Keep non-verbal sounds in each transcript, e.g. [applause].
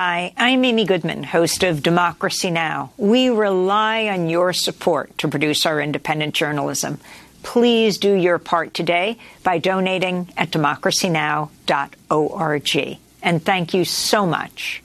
Hi, I'm Amy Goodman, host of Democracy Now! We rely on your support to produce our independent journalism. Please do your part today by donating at democracynow.org. And thank you so much.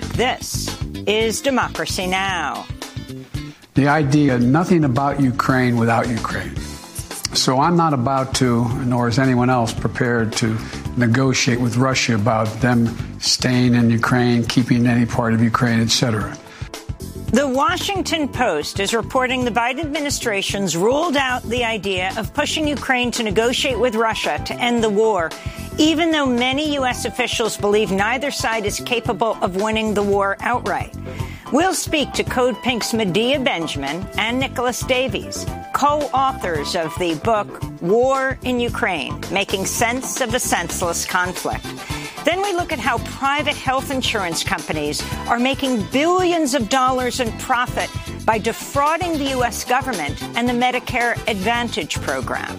This is Democracy Now! The idea, nothing about Ukraine without Ukraine. So I'm not about to, nor is anyone else prepared to negotiate with Russia about them staying in Ukraine, keeping any part of Ukraine, etc. The Washington Post is reporting the Biden administration's ruled out the idea of pushing Ukraine to negotiate with Russia to end the war, even though many U.S. officials believe neither side is capable of winning the war outright. We'll speak to Code Pink's Medea Benjamin and Nicholas Davies, co-authors of the book War in Ukraine, Making Sense of a Senseless Conflict. Then we look at how private health insurance companies are making billions of dollars in profit by defrauding the U.S. government and the Medicare Advantage program.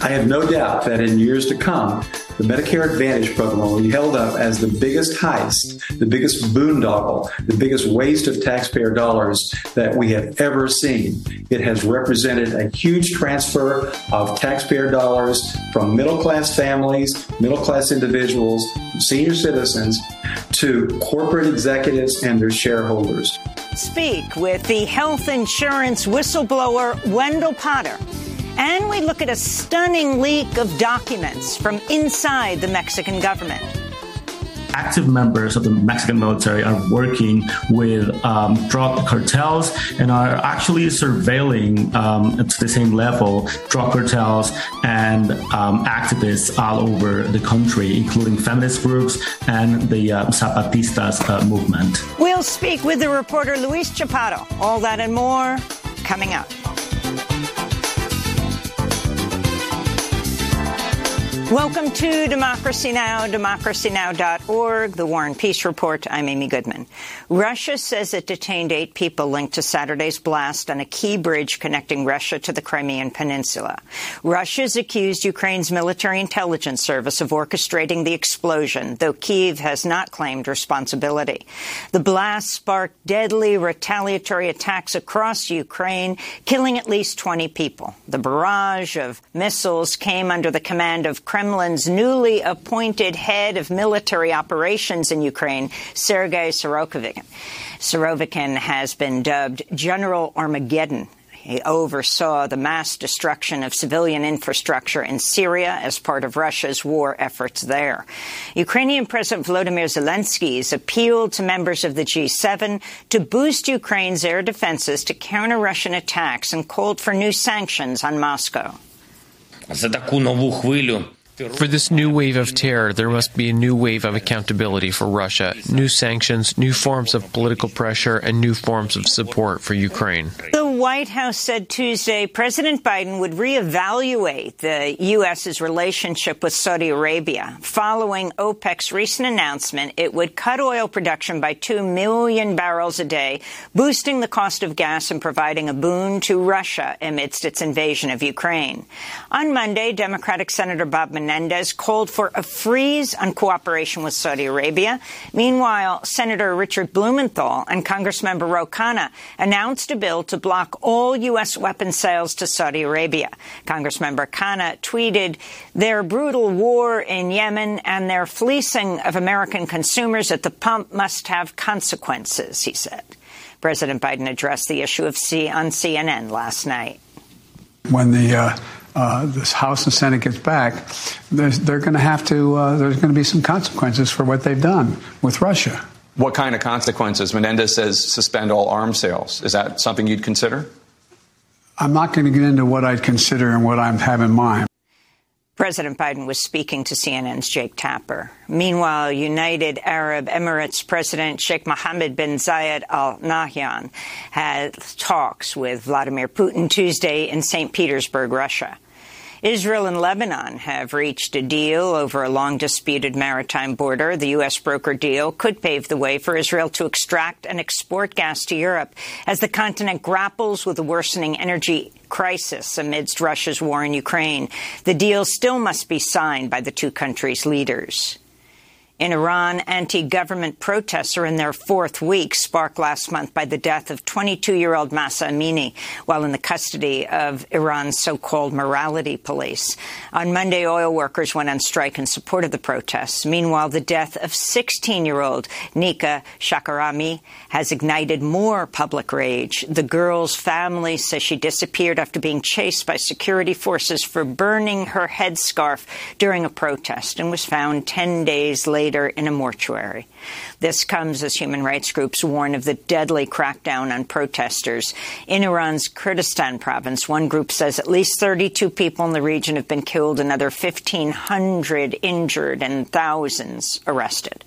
I have no doubt that in years to come, the Medicare Advantage program will be held up as the biggest heist, the biggest boondoggle, the biggest waste of taxpayer dollars that we have ever seen. It has represented a huge transfer of taxpayer dollars from middle class families, middle class individuals, senior citizens to corporate executives and their shareholders. Speak with the health insurance whistleblower Wendell Potter and we look at a stunning leak of documents from inside the Mexican government. Active members of the Mexican military are working with um, drug cartels and are actually surveilling um, to the same level drug cartels and um, activists all over the country, including feminist groups and the uh, Zapatistas uh, movement. We'll speak with the reporter Luis Chaparro. All that and more coming up. Welcome to Democracy Now!, democracynow.org, the War and Peace Report. I'm Amy Goodman. Russia says it detained eight people linked to Saturday's blast on a key bridge connecting Russia to the Crimean Peninsula. Russia Russia's accused Ukraine's military intelligence service of orchestrating the explosion, though Kiev has not claimed responsibility. The blast sparked deadly retaliatory attacks across Ukraine, killing at least 20 people. The barrage of missiles came under the command of Kremlin's newly appointed head of military operations in Ukraine, Sergei Surovikin. Surovikin has been dubbed General Armageddon he oversaw the mass destruction of civilian infrastructure in Syria as part of Russia's war efforts there. Ukrainian President Volodymyr Zelensky's appeal to members of the G7 to boost Ukraine's air defenses to counter Russian attacks and called for new sanctions on Moscow. За таку нову хвилю for this new wave of terror, there must be a new wave of accountability for Russia, new sanctions, new forms of political pressure, and new forms of support for Ukraine. The White House said Tuesday President Biden would reevaluate the U.S.'s relationship with Saudi Arabia following OPEC's recent announcement it would cut oil production by 2 million barrels a day, boosting the cost of gas and providing a boon to Russia amidst its invasion of Ukraine. On Monday, Democratic Senator Bob Menendez called for a freeze on cooperation with Saudi Arabia. Meanwhile, Senator Richard Blumenthal and Congressmember Ro Khanna announced a bill to block all U.S. weapon sales to Saudi Arabia. Congressmember Khanna tweeted, their brutal war in Yemen and their fleecing of American consumers at the pump must have consequences, he said. President Biden addressed the issue of C on CNN last night. When the uh, uh, this House and Senate gets back, they're going to have to. Uh, there's going to be some consequences for what they've done with Russia. What kind of consequences? Menendez says suspend all arms sales. Is that something you'd consider? I'm not going to get into what I'd consider and what I have in mind. President Biden was speaking to CNN's Jake Tapper. Meanwhile, United Arab Emirates President Sheikh Mohammed bin Zayed Al Nahyan had talks with Vladimir Putin Tuesday in St. Petersburg, Russia. Israel and Lebanon have reached a deal over a long disputed maritime border. The U.S. broker deal could pave the way for Israel to extract and export gas to Europe as the continent grapples with a worsening energy crisis amidst Russia's war in Ukraine. The deal still must be signed by the two countries' leaders. In Iran, anti-government protests are in their fourth week, sparked last month by the death of 22-year-old Mahsa Amini while in the custody of Iran's so-called morality police. On Monday, oil workers went on strike in support of the protests. Meanwhile, the death of 16-year-old Nika Shakarami has ignited more public rage. The girl's family says she disappeared after being chased by security forces for burning her headscarf during a protest and was found 10 days later later in a mortuary. This comes as human rights groups warn of the deadly crackdown on protesters. In Iran's Kurdistan province, one group says at least 32 people in the region have been killed, another 1,500 injured, and thousands arrested.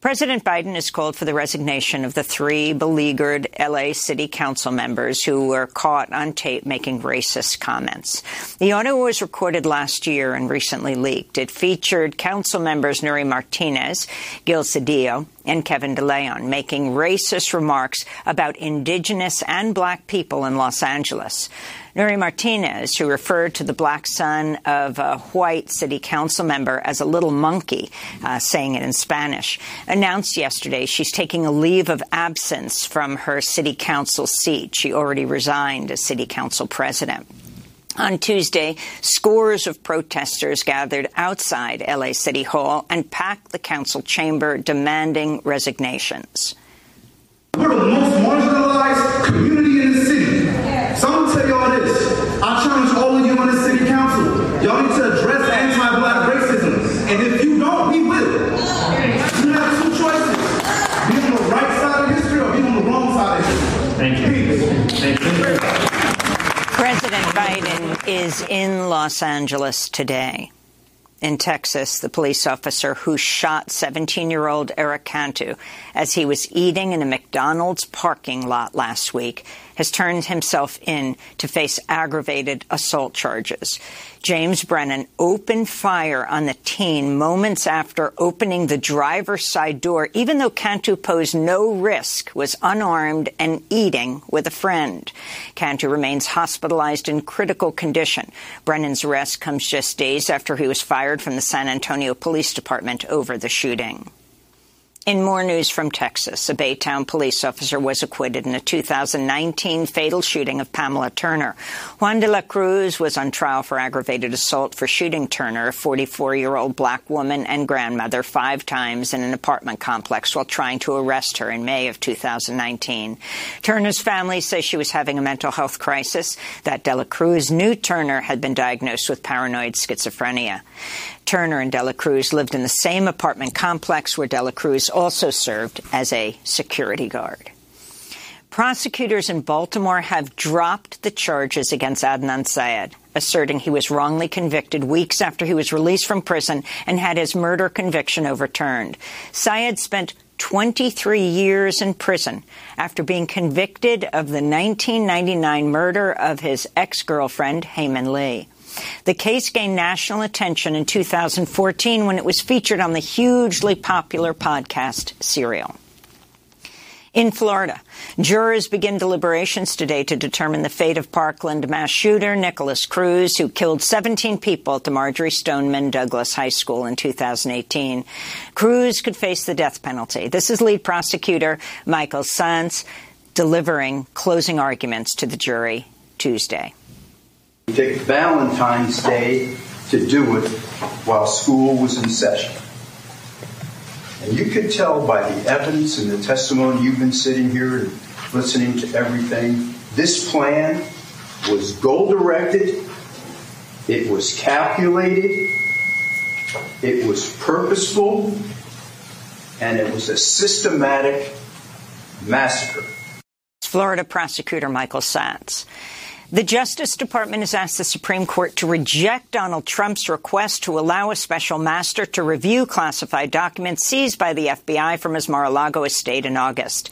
President Biden has called for the resignation of the three beleaguered L.A. City Council members who were caught on tape making racist comments. The audio was recorded last year and recently leaked. It featured Council members Nury Martinez, Gil Cedillo, and Kevin DeLeon making racist remarks about indigenous and black people in Los Angeles. Nury Martinez, who referred to the black son of a white city council member as a little monkey, uh, saying it in Spanish, announced yesterday she's taking a leave of absence from her city council seat. She already resigned as city council president. On Tuesday, scores of protesters gathered outside LA City Hall and packed the council chamber demanding resignations. We're the most marginalized community in the city. So I'm gonna tell y'all this. I challenge all of you on the city council. Y'all need to address anti-black racism. And if you don't, we will. You have two choices. Be on the right side of history or be on the wrong side of history. Thank you. Thank you. President Biden is in Los Angeles today. In Texas, the police officer who shot 17-year-old Eric Cantu as he was eating in a McDonald's parking lot last week has turned himself in to face aggravated assault charges. James Brennan opened fire on the teen moments after opening the driver's side door, even though Cantu posed no risk, was unarmed and eating with a friend. Cantu remains hospitalized in critical condition. Brennan's arrest comes just days after he was fired from the San Antonio Police Department over the shooting. In more news from Texas, a Baytown police officer was acquitted in a 2019 fatal shooting of Pamela Turner. Juan de la Cruz was on trial for aggravated assault for shooting Turner, a 44-year-old black woman and grandmother, five times in an apartment complex while trying to arrest her in May of 2019. Turner's family says she was having a mental health crisis, that de la Cruz knew Turner had been diagnosed with paranoid schizophrenia. Turner and Dela Cruz lived in the same apartment complex where Dela Cruz also served as a security guard. Prosecutors in Baltimore have dropped the charges against Adnan Syed, asserting he was wrongly convicted weeks after he was released from prison and had his murder conviction overturned. Syed spent 23 years in prison after being convicted of the 1999 murder of his ex-girlfriend, Hae Min Lee. The case gained national attention in 2014 when it was featured on the hugely popular podcast Serial. In Florida, jurors begin deliberations today to determine the fate of Parkland mass shooter Nikolas Cruz, who killed 17 people at the Marjory Stoneman Douglas High School in 2018. Cruz could face the death penalty. This is lead prosecutor Michael Satz delivering closing arguments to the jury Tuesday. We picked Valentine's Day to do it while school was in session. And you could tell by the evidence and the testimony you've been sitting here and listening to everything, this plan was goal directed, it was calculated, it was purposeful, and it was a systematic massacre. Florida prosecutor Michael Satz. The Justice Department has asked the Supreme Court to reject Donald Trump's request to allow a special master to review classified documents seized by the FBI from his Mar-a-Lago estate in August.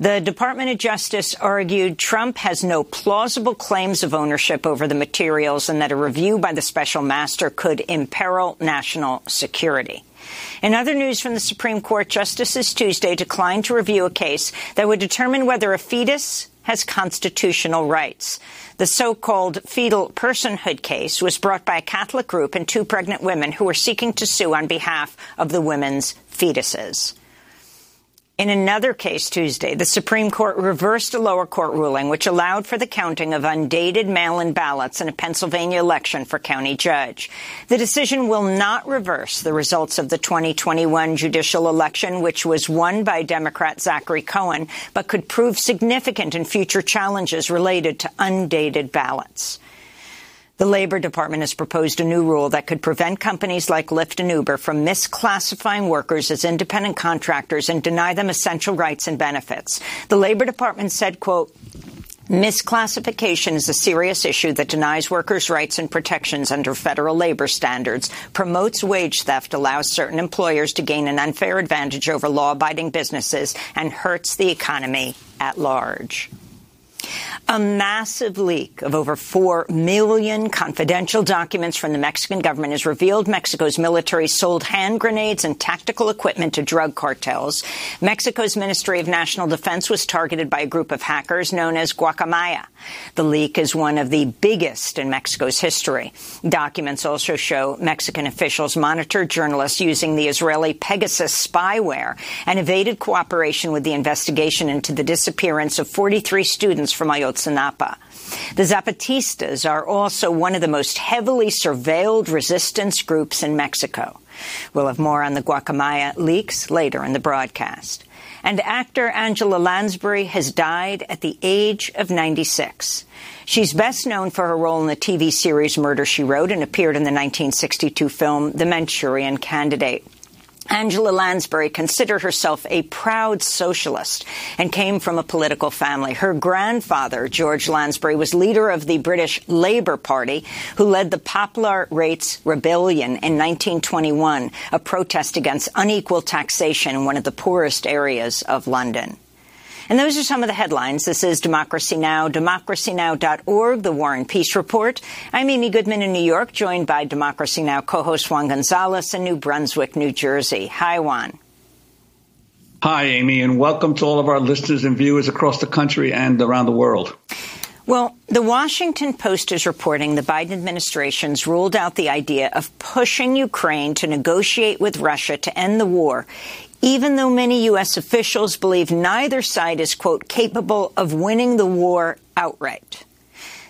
The Department of Justice argued Trump has no plausible claims of ownership over the materials and that a review by the special master could imperil national security. In other news from the Supreme Court, justices Tuesday declined to review a case that would determine whether a fetus has constitutional rights. The so-called fetal personhood case was brought by a Catholic group and two pregnant women who were seeking to sue on behalf of the women's fetuses. In another case Tuesday, the Supreme Court reversed a lower court ruling which allowed for the counting of undated mail-in ballots in a Pennsylvania election for county judge. The decision will not reverse the results of the 2021 judicial election, which was won by Democrat Zachary Cohen, but could prove significant in future challenges related to undated ballots. The Labor Department has proposed a new rule that could prevent companies like Lyft and Uber from misclassifying workers as independent contractors and deny them essential rights and benefits. The Labor Department said, quote, Misclassification is a serious issue that denies workers rights and protections under federal labor standards, promotes wage theft, allows certain employers to gain an unfair advantage over law-abiding businesses, and hurts the economy at large. A massive leak of over 4 million confidential documents from the Mexican government has revealed Mexico's military sold hand grenades and tactical equipment to drug cartels. Mexico's Ministry of National Defense was targeted by a group of hackers known as Guacamaya. The leak is one of the biggest in Mexico's history. Documents also show Mexican officials monitored journalists using the Israeli Pegasus spyware and evaded cooperation with the investigation into the disappearance of 43 students from Ayotzinapa. The Zapatistas are also one of the most heavily surveilled resistance groups in Mexico. We'll have more on the Guacamaya leaks later in the broadcast. And actor Angela Lansbury has died at the age of 96. She's best known for her role in the TV series Murder, She Wrote and appeared in the 1962 film The Manchurian Candidate. Angela Lansbury considered herself a proud socialist and came from a political family. Her grandfather, George Lansbury, was leader of the British Labour Party, who led the Poplar Rates Rebellion in 1921, a protest against unequal taxation in one of the poorest areas of London. And those are some of the headlines. This is Democracy Now!, democracynow.org, the War and Peace Report. I'm Amy Goodman in New York, joined by Democracy Now! co-host Juan Gonzalez in New Brunswick, New Jersey. Hi, Juan. Hi, Amy, and welcome to all of our listeners and viewers across the country and around the world. Well, the Washington Post is reporting the Biden administration's ruled out the idea of pushing Ukraine to negotiate with Russia to end the war, even though many U.S. officials believe neither side is, quote, capable of winning the war outright.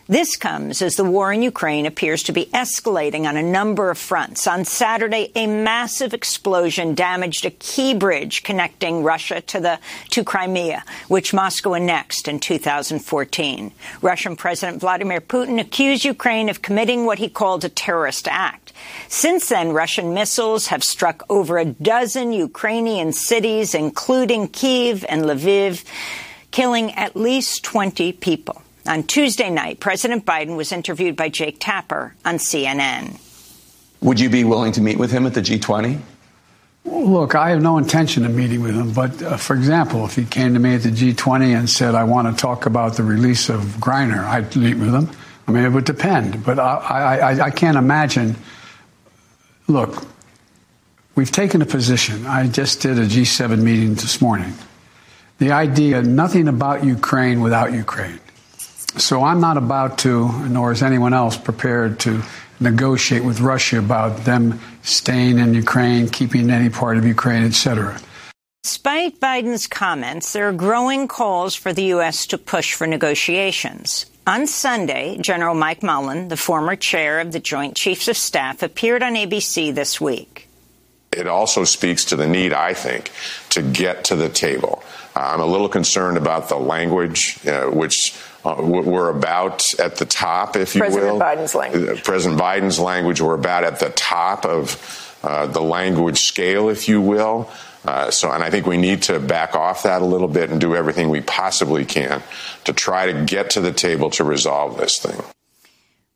This comes as the war in Ukraine appears to be escalating on a number of fronts. On Saturday, a massive explosion damaged a key bridge connecting Russia to the to Crimea, which Moscow annexed in 2014. Russian President Vladimir Putin accused Ukraine of committing what he called a terrorist act. Since then, Russian missiles have struck over a dozen Ukrainian cities, including Kiev and Lviv, killing at least 20 people. On Tuesday night, President Biden was interviewed by Jake Tapper on CNN. Would you be willing to meet with him at the G20? Look, I have no intention of meeting with him, but uh, for example, if he came to me at the G20 and said, I want to talk about the release of Griner, I'd meet with him. I mean, it would depend, but I, I, I can't imagine. Look, we've taken a position. I just did a G7 meeting this morning. The idea, nothing about Ukraine without Ukraine. So I'm not about to, nor is anyone else prepared to negotiate with Russia about them staying in Ukraine, keeping any part of Ukraine, etc. Despite Biden's comments, there are growing calls for the U.S. to push for negotiations. On Sunday, General Mike Mullen, the former chair of the Joint Chiefs of Staff, appeared on ABC this week. It also speaks to the need, I think, to get to the table. I'm a little concerned about the language, uh, which uh, we're about at the top, if you President will. Biden's language. President Biden's language, we're about at the top of uh, the language scale, if you will. Uh, so, and I think we need to back off that a little bit and do everything we possibly can to try to get to the table to resolve this thing.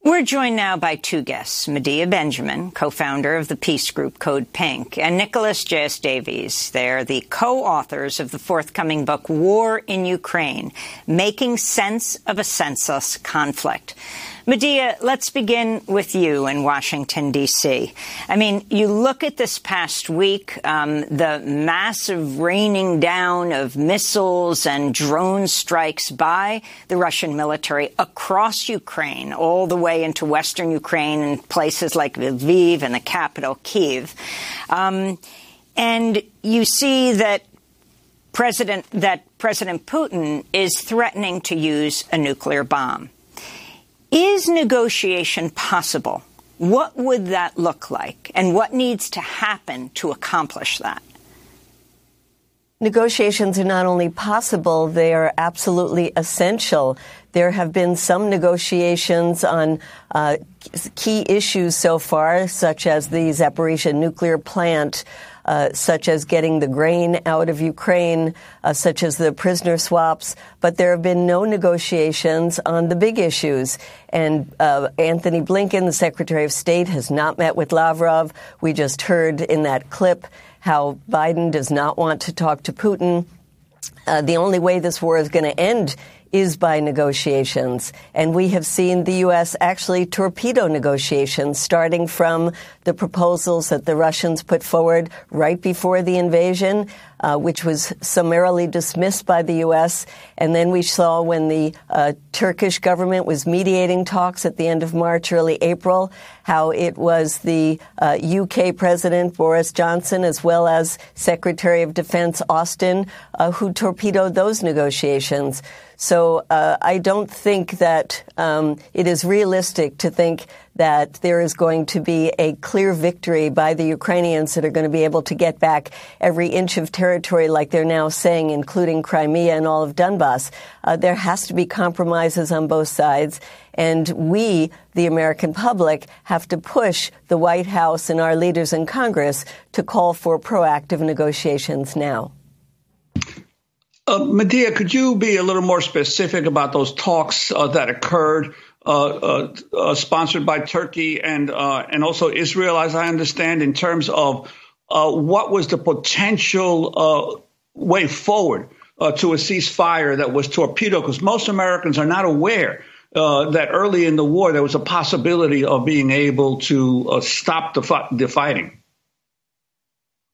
We're joined now by two guests, Medea Benjamin, co-founder of the peace group Code Pink, and Nicholas J.S. Davies. They're the co-authors of the forthcoming book, War in Ukraine, Making Sense of a Senseless Conflict. Medea, let's begin with you in Washington, D.C. I mean, you look at this past week, um, the massive raining down of missiles and drone strikes by the Russian military across Ukraine, all the way into western Ukraine and places like Lviv and the capital, Kiev. Um, and you see that President, that President Putin is threatening to use a nuclear bomb. Is negotiation possible? What would that look like? And what needs to happen to accomplish that? Negotiations are not only possible, they are absolutely essential. There have been some negotiations on uh, key issues so far, such as the Zaporizhia nuclear plant. Uh, such as getting the grain out of Ukraine, uh, such as the prisoner swaps, but there have been no negotiations on the big issues. And uh, Antony Blinken, the Secretary of State, has not met with Lavrov. We just heard in that clip how Biden does not want to talk to Putin. Uh, the only way this war is going to end is by negotiations. And we have seen the U.S. actually torpedo negotiations, starting from the proposals that the Russians put forward right before the invasion, uh, which was summarily dismissed by the U.S. And then we saw when the uh, Turkish government was mediating talks at the end of March, early April, how it was the uh, UK President Boris Johnson as well as Secretary of Defense Austin uh, who torpedoed those negotiations. So uh, I don't think that um, it is realistic to think that there is going to be a clear victory by the Ukrainians that are going to be able to get back every inch of territory like they're now saying, including Crimea and all of Donbass. Uh, there has to be compromises on both sides. And we, the American public, have to push the White House and our leaders in Congress to call for proactive negotiations now. Uh, Medea, could you be a little more specific about those talks uh, that occurred, Uh, uh, uh, sponsored by Turkey and uh, and also Israel, as I understand, in terms of what was the potential way forward to a ceasefire that was torpedoed? Because most Americans are not aware. that early in the war, there was a possibility of being able to stop the, fi- the fighting.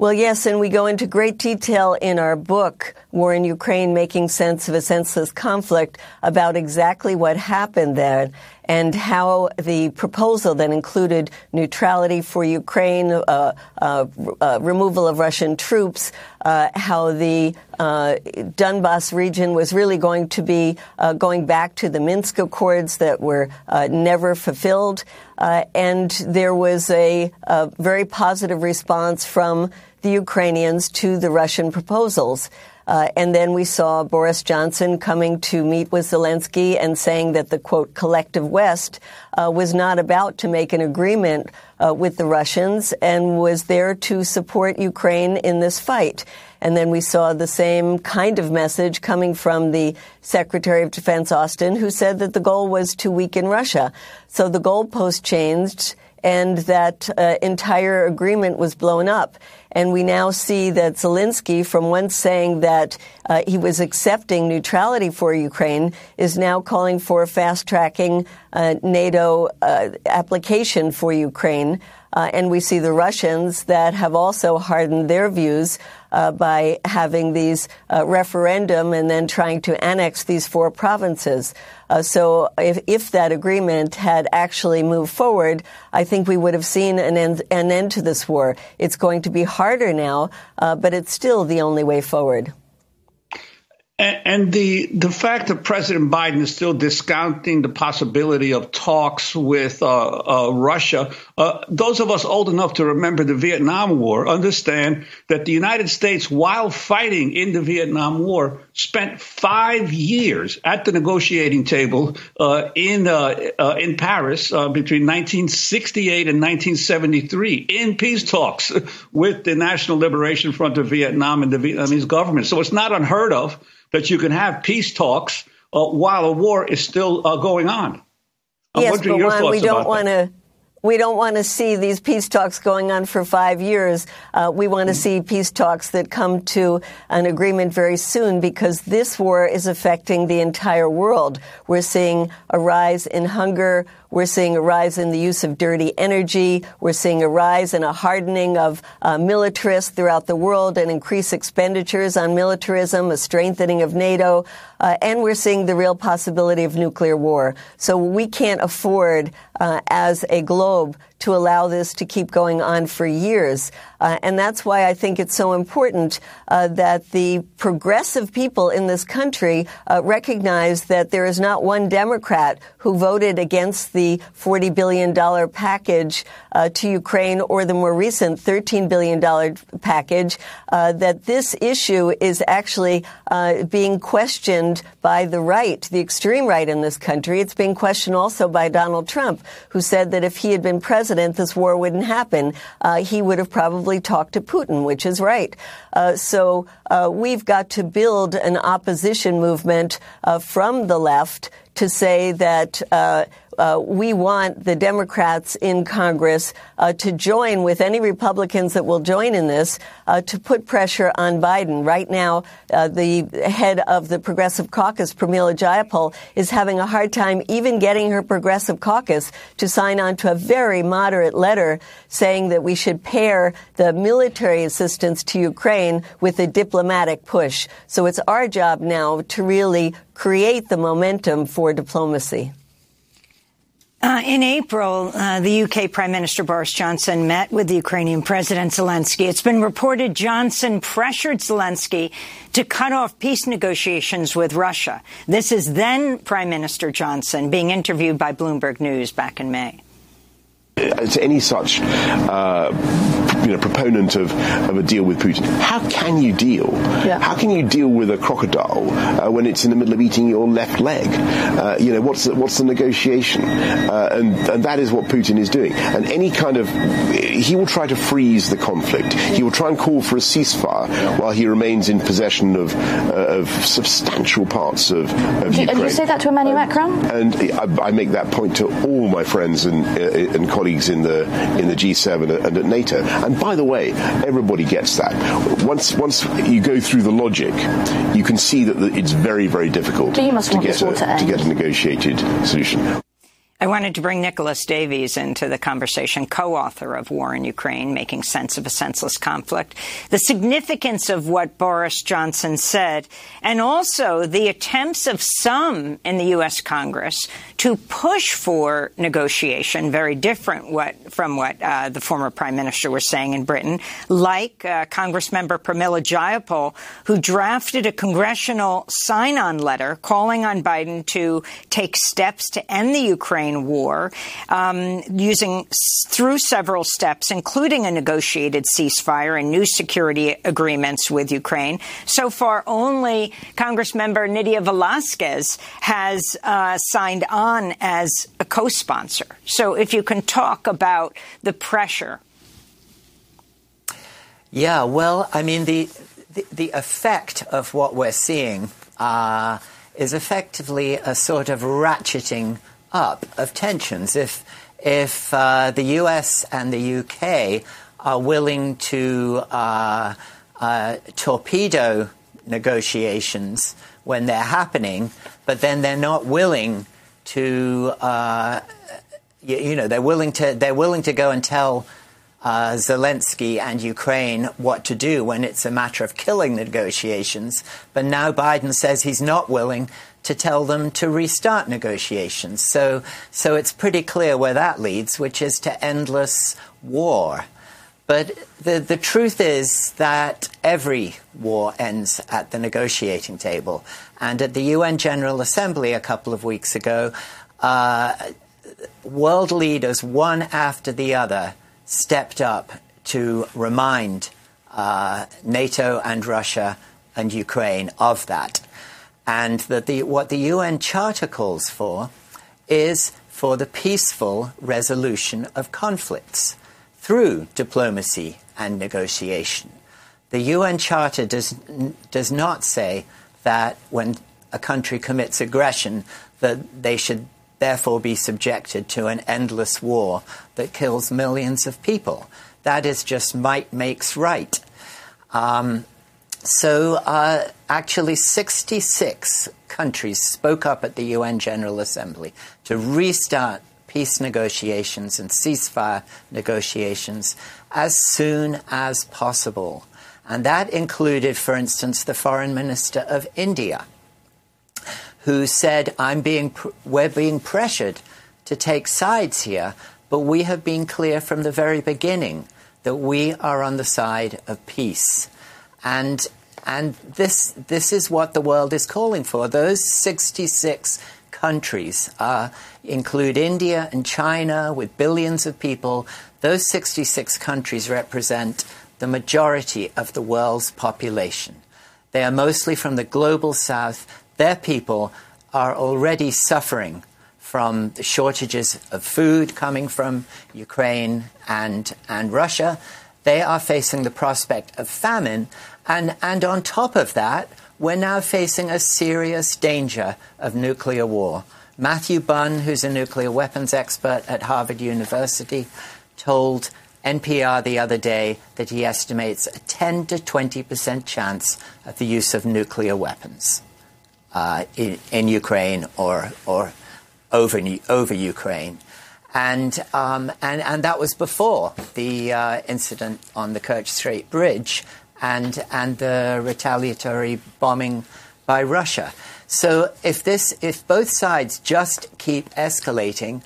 Well, yes, and we go into great detail in our book, War in Ukraine Making Sense of a Senseless Conflict, about exactly what happened there and how the proposal that included neutrality for Ukraine, uh, uh, uh, removal of Russian troops, uh, how the uh, Donbass region was really going to be uh, going back to the Minsk Accords that were never fulfilled. and there was a, a very positive response from the Ukrainians to the Russian proposals. Uh, and then we saw Boris Johnson coming to meet with Zelensky and saying that the quote collective West uh, was not about to make an agreement uh, with the Russians and was there to support Ukraine in this fight. And then we saw the same kind of message coming from the Secretary of Defense Austin, who said that the goal was to weaken Russia. So the goalpost changed and that uh, entire agreement was blown up. And we now see that Zelensky, from once saying that uh, he was accepting neutrality for Ukraine, is now calling for a fast tracking uh, NATO uh, application for Ukraine. Uh, and we see the Russians that have also hardened their views uh, by having these uh, referendum and then trying to annex these four provinces. Uh, so if, if, that agreement had actually moved forward, I think we would have seen an end, an end to this war. It's going to be harder now, uh, but it's still the only way forward. And, the the fact that President Biden is still discounting the possibility of talks with uh, uh, Russia, uh, those of us old enough to remember the Vietnam War understand that the United States, while fighting in the Vietnam War, spent five years at the negotiating table uh, in uh, uh, in Paris between 1968 and 1973 in peace talks [laughs] with the National Liberation Front of Vietnam and the Vietnamese government. So it's not unheard of that you can have peace talks uh, while a war is still uh, going on. I'm yes, but Juan, we don't want to. We don't want to see these peace talks going on for five years. Uh, we want to see peace talks that come to an agreement very soon because this war is affecting the entire world. We're seeing a rise in hunger. We're seeing a rise in the use of dirty energy. We're seeing a rise in a hardening of uh, militarists throughout the world and increased expenditures on militarism, a strengthening of NATO, uh, and we're seeing the real possibility of nuclear war. So we can't afford, uh, as a globe, to allow this to keep going on for years. Uh, and that's why I think it's so important uh, that the progressive people in this country uh, recognize that there is not one Democrat who voted against the $40 billion package uh, to Ukraine or the more recent $13 billion package, uh, that this issue is actually uh, being questioned by the right, the extreme right in this country. It's being questioned also by Donald Trump, who said that if he had been president, this war wouldn't happen. he would have probably talked to Putin, which is right. Uh, so uh, we've got to build an opposition movement uh, from the left to say that uh, we want the Democrats in Congress uh, to join with any Republicans that will join in this uh, to put pressure on Biden. Right now, uh, the head of the Progressive Caucus, Pramila Jayapal, is having a hard time even getting her Progressive Caucus to sign on to a very moderate letter saying that we should pair the military assistance to Ukraine with a diplomatic push. So it's our job now to really create the momentum for diplomacy. Uh, in April, uh, the UK Prime Minister Boris Johnson met with the Ukrainian President Zelensky. It's been reported Johnson pressured Zelensky to cut off peace negotiations with Russia. This is then Prime Minister Johnson being interviewed by Bloomberg News back in May as any such uh, you know, proponent of, of a deal with Putin, how can you deal? Yeah. How can you deal with a crocodile uh, when it's in the middle of eating your left leg? Uh, you know, what's the, what's the negotiation? Uh, and, and that is what Putin is doing. And any kind of, he will try to freeze the conflict. He will try and call for a ceasefire while he remains in possession of, uh, of substantial parts of, of Ukraine. And you say that to Emmanuel Macron? And I, I, make that point to all my friends and, uh, and colleagues in the in the G7 and at NATO. And by the way, everybody gets that. Once once you go through the logic, you can see that it's very very difficult to get, a, to get a negotiated solution. I wanted to bring Nicholas Davies into the conversation, co-author of War in Ukraine, Making Sense of a Senseless Conflict, the significance of what Boris Johnson said, and also the attempts of some in the U.S. Congress to push for negotiation, very different what, from what uh, the former prime minister was saying in Britain, like uh, Congressmember Pramila Jayapal, who drafted a congressional sign-on letter calling on Biden to take steps to end the Ukraine war, um, using through several steps, including a negotiated ceasefire and new security agreements with Ukraine. So far, only Congressmember Nydia Velasquez has uh, signed on on as a co sponsor. So if you can talk about the pressure. Yeah, well, I mean, the, the, the effect of what we're seeing uh, is effectively a sort of ratcheting up of tensions. If, if uh, the US and the UK are willing to uh, uh, torpedo negotiations when they're happening, but then they're not willing to, uh, you, you, know, they're willing to they're willing to go and tell uh, Zelensky and Ukraine what to do when it's a matter of killing the negotiations. But now Biden says he's not willing to tell them to restart negotiations. So, so it's pretty clear where that leads, which is to endless war. But the, the truth is that every war ends at the negotiating table. And at the UN General Assembly a couple of weeks ago, uh, world leaders, one after the other, stepped up to remind uh, NATO and Russia and Ukraine of that. And that the, what the UN Charter calls for is for the peaceful resolution of conflicts through diplomacy and negotiation. The UN Charter does, does not say that when a country commits aggression, that they should therefore be subjected to an endless war that kills millions of people. That is just might makes right. Um, so, uh, actually, 66 countries spoke up at the UN General Assembly to restart peace negotiations and ceasefire negotiations as soon as possible. And that included, for instance, the foreign minister of India, who said, I'm being, we're being pressured to take sides here, but we have been clear from the very beginning that we are on the side of peace. And, and this, this is what the world is calling for. Those 66 countries uh, include India and China with billions of people. Those 66 countries represent the majority of the world's population. They are mostly from the global south. Their people are already suffering from the shortages of food coming from Ukraine and, and Russia. They are facing the prospect of famine. And, and on top of that, we're now facing a serious danger of nuclear war. Matthew Bunn, who's a nuclear weapons expert at Harvard University, told NPR the other day that he estimates a 10 to 20 percent chance of the use of nuclear weapons uh, in, in, Ukraine or, or over, over Ukraine. And, um, and, and that was before the uh, incident on the Kerch Strait Bridge and, and the retaliatory bombing by Russia. So if this, if both sides just keep escalating,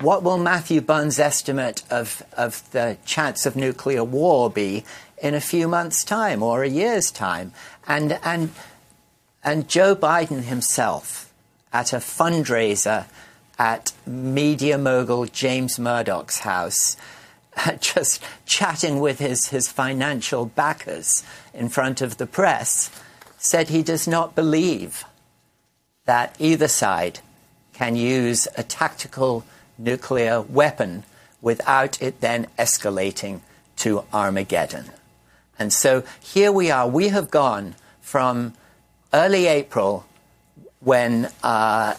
what will Matthew Bunn's estimate of, of the chance of nuclear war be in a few months' time or a year's time? And, and, and Joe Biden himself, at a fundraiser at media mogul James Murdoch's house, [laughs] just chatting with his, his financial backers in front of the press, said he does not believe that either side can use a tactical nuclear weapon without it then escalating to Armageddon. And so here we are. We have gone from early April when uh,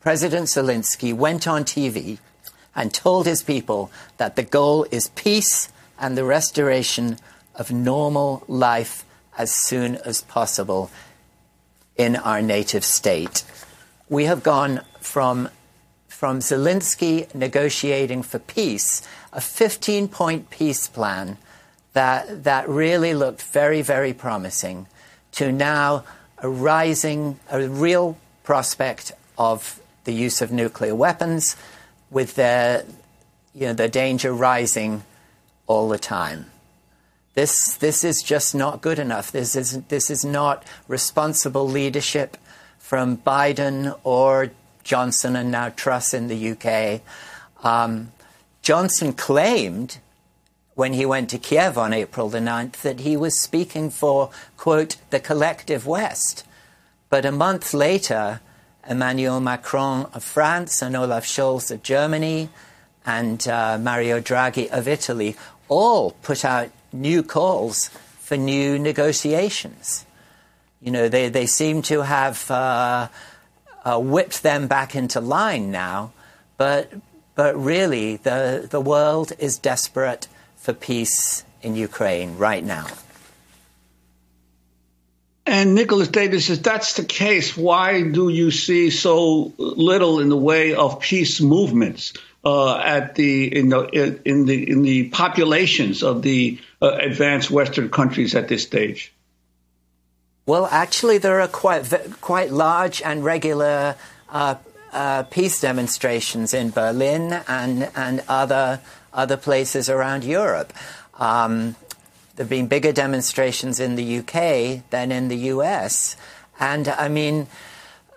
President Zelensky went on TV and told his people that the goal is peace and the restoration of normal life as soon as possible in our native state. We have gone from, from Zelensky negotiating for peace, a 15 point peace plan that, that really looked very, very promising, to now a rising, a real prospect of the use of nuclear weapons, with the, you know, the danger rising all the time. This, this is just not good enough. This is, this is not responsible leadership from Biden or Johnson and now Truss in the UK. Um, Johnson claimed when he went to Kiev on April the 9th that he was speaking for, quote, the collective West. But a month later, Emmanuel Macron of France and Olaf Scholz of Germany and uh, Mario Draghi of Italy all put out new calls for new negotiations. You know, they, they seem to have uh, uh, whipped them back into line now, but, but really, the, the world is desperate for peace in Ukraine right now. And Nicholas Davies, if that's the case, why do you see so little in the way of peace movements uh, at the in the in the in the populations of the uh, advanced Western countries at this stage? Well, actually, there are quite quite large and regular uh, uh, peace demonstrations in Berlin and and other other places around Europe. Um, there have been bigger demonstrations in the UK than in the US. And I mean,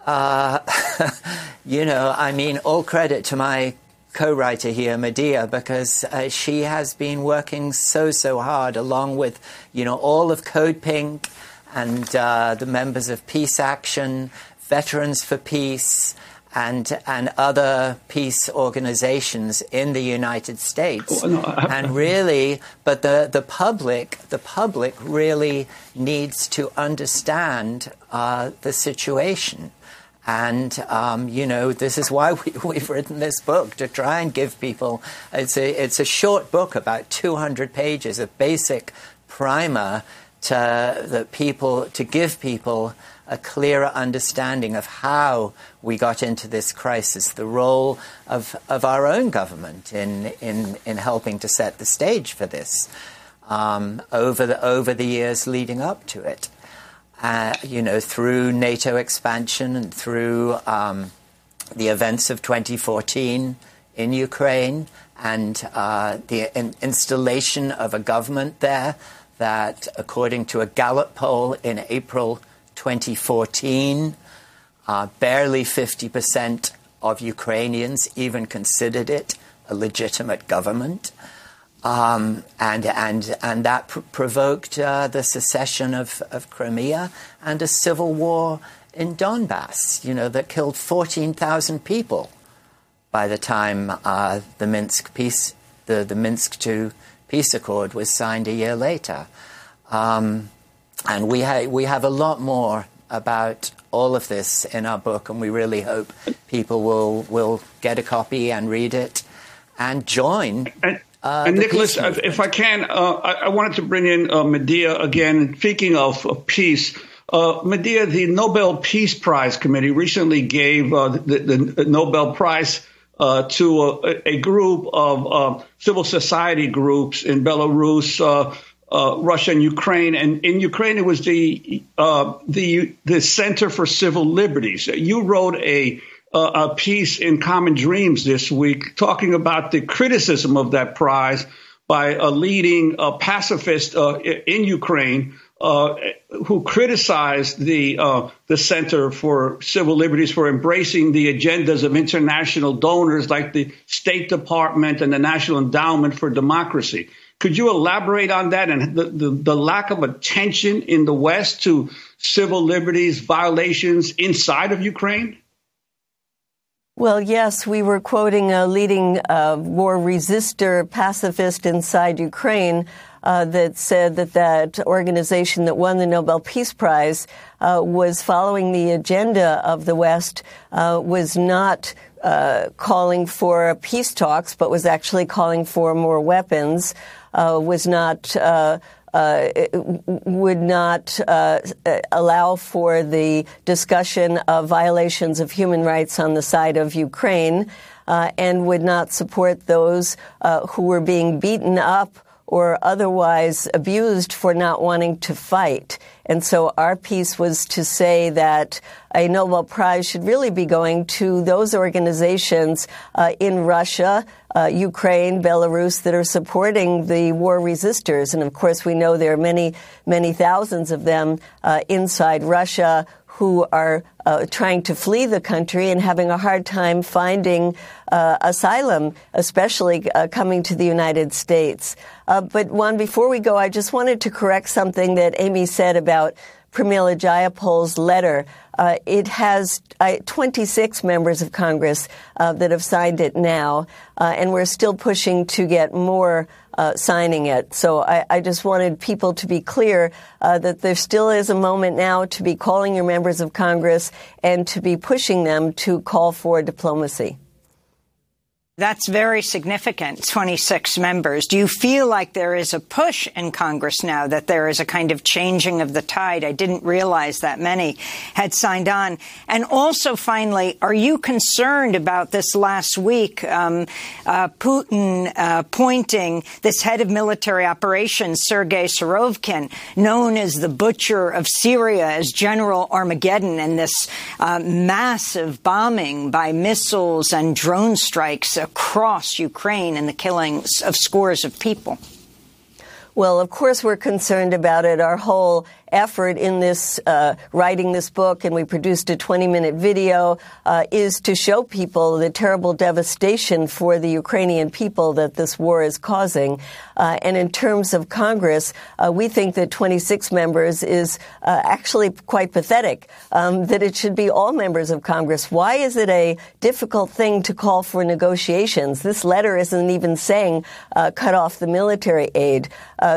uh, [laughs] you know, I mean, all credit to my co-writer here, Medea, because uh, she has been working so so hard, along with you know all of Code Pink and uh, the members of Peace Action, Veterans for Peace. And, and other peace organizations in the United States, Oh, no, and really, but the, the public the public really needs to understand uh, the situation. And, um, you know, this is why we, [laughs] we've written this book to try and give people. It's a, it's a short book, about 200 pages, a basic primer to the people, to give people a clearer understanding of how we got into this crisis, the role of, of our own government in, in, in helping to set the stage for this um, over, the, over the years leading up to it. Uh, you know, through NATO expansion and through um, the events of 2014 in Ukraine and uh, the in- installation of a government there that, according to a Gallup poll in April 2014, uh, barely 50% of Ukrainians even considered it a legitimate government. Um, and, and, and that pr- provoked uh, the secession of, of Crimea and a civil war in Donbass, you know, that killed 14,000 people by the time uh, the Minsk peace, the, the Minsk II peace accord was signed a year later. Um, and we, ha- we have a lot more about all of this in our book, and we really hope people will, will get a copy and read it and join. Uh, and Nicholas, if I can, uh, I, I wanted to bring in uh, Medea again. Speaking of, of peace, uh, Medea, the Nobel Peace Prize Committee recently gave uh, the, the Nobel Prize uh, to a, a group of uh, civil society groups in Belarus, uh, Russia, and Ukraine. And in Ukraine, it was the uh, the the Center for Civil Liberties. You wrote a uh, a piece in Common Dreams this week talking about the criticism of that prize by a leading uh, pacifist uh, in Ukraine uh, who criticized the the Center for Civil Liberties for embracing the agendas of international donors like the State Department and the National Endowment for Democracy. Could you elaborate on that and the, the, the lack of attention in the West to civil liberties violations inside of Ukraine? Well, yes, we were quoting a leading uh, war resistor pacifist inside Ukraine uh, that said that that organization that won the Nobel Peace Prize uh, was following the agenda of the West, uh, was not uh, calling for peace talks, but was actually calling for more weapons, was not uh, would not uh, allow for the discussion of violations of human rights on the side of Ukraine, uh, and would not support those uh, who were being beaten up or otherwise abused for not wanting to fight. And so our piece was to say that a Nobel Prize should really be going to those organizations uh, in Russia, uh, Ukraine, Belarus that are supporting the war resistors. And of course, we know there are many, many thousands of them uh, inside Russia who are uh, trying to flee the country and having a hard time finding uh, asylum, especially uh, coming to the United States. Uh, but Juan, before we go, I just wanted to correct something that Amy said about Pramila Jayapal's letter. Uh, it has uh, 26 members of Congress that have signed it now, and we're still pushing to get more uh, signing it. So I, I, just wanted people to be clear uh, that there still is a moment now to be calling your members of Congress and to be pushing them to call for diplomacy. That's very significant, 26 members. Do you feel like there is a push in Congress now, that there is a kind of changing of the tide? I didn't realize that many had signed on. And also, finally, are you concerned about this last week, um, uh, Putin uh, pointing this head of military operations, Sergei Surovikin, known as the butcher of Syria, as General Armageddon, and this uh, massive bombing by missiles and drone strikes across Ukraine and the killings of scores of people. Well, of course, we're concerned about it. Our whole effort in this uh, writing this book, and we produced a 20 minute video, uh, is to show people the terrible devastation for the Ukrainian people that this war is causing. Uh, and in terms of Congress, uh, we think that 26 members is uh, actually quite pathetic. Um, that it should be all members of Congress. Why is it a difficult thing to call for negotiations? This letter isn't even saying uh, cut off the military aid.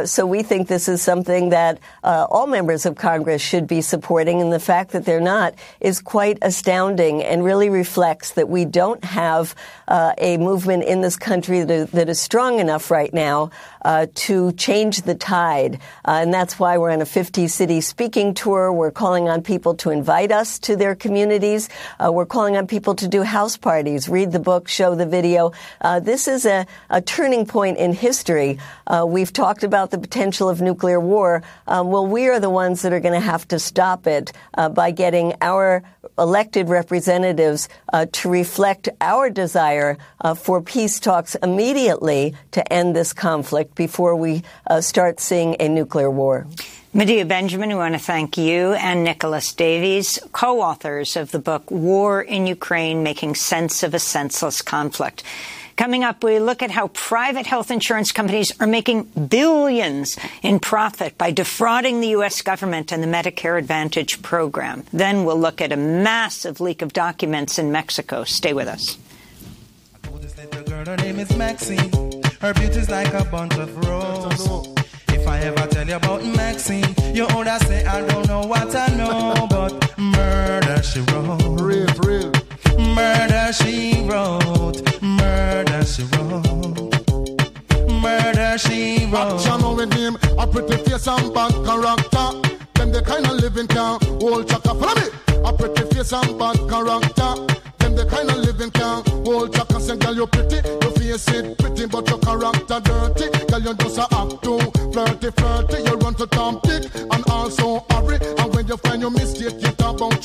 so we think this is something that all members members of Congress should be supporting, and the fact that they're not is quite astounding and really reflects that we don't have uh, a movement in this country that, that is strong enough right now uh, to change the tide. Uh, and that's why we're on a 50 city speaking tour. We're calling on people to invite us to their communities. Uh, we're calling on people to do house parties, read the book, show the video. Uh, this is a, a, turning point in history. Uh, we've talked about the potential of nuclear war. Um, well, we are the ones that are going to have to stop it uh, by getting our elected representatives uh, to reflect our desire uh, for peace talks immediately to end this conflict before we uh, start seeing a nuclear war. Medea Benjamin, we want to thank you and Nicholas Davies, co-authors of the book War in Ukraine, Making Sense of a Senseless Conflict. Coming up, we look at how private health insurance companies are making billions in profit by defrauding the U.S. government and the Medicare Advantage program. Then we'll look at a massive leak of documents in Mexico. Stay with us. Her name is Maxine. Her beauty's like a bunch of roses. If I ever tell you about Maxine, you older say I don't know what I know, but murder she wrote. Real, real. Murder she wrote. Murder she wrote. Murder she wrote. Action with him, a pretty face and bad character. Them the kind of living can hold chaka. Follow me. A pretty face and bad character. Them the kind of living can hold chaka. Say, girl, you pretty, your face it pretty, but your character dirty. Girl, you just a act too flirty, flirty. You run to Tom Dick and also hurry. And when you find your mistake, you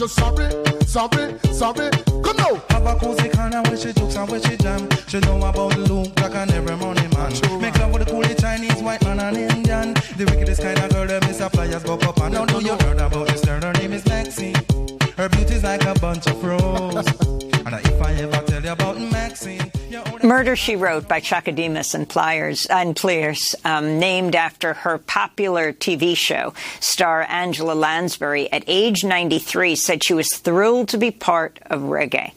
sorry, sorry, sorry. Come now. Have a cozy corner where she jokes and where she jam. She know about Luke Jack and every money man. True, Make love with the coolie Chinese, white man and Indian. The wickedest kind of girl that miss a flyers go up and I don't know you heard about this girl. Her name is Maxine. Her beauty's like a bunch of roses. [laughs] Murder, She Wrote by Chaka Demus and Pliers, and um, named after her popular TV show. Star Angela Lansbury, at age 93, said she was thrilled to be part of reggae.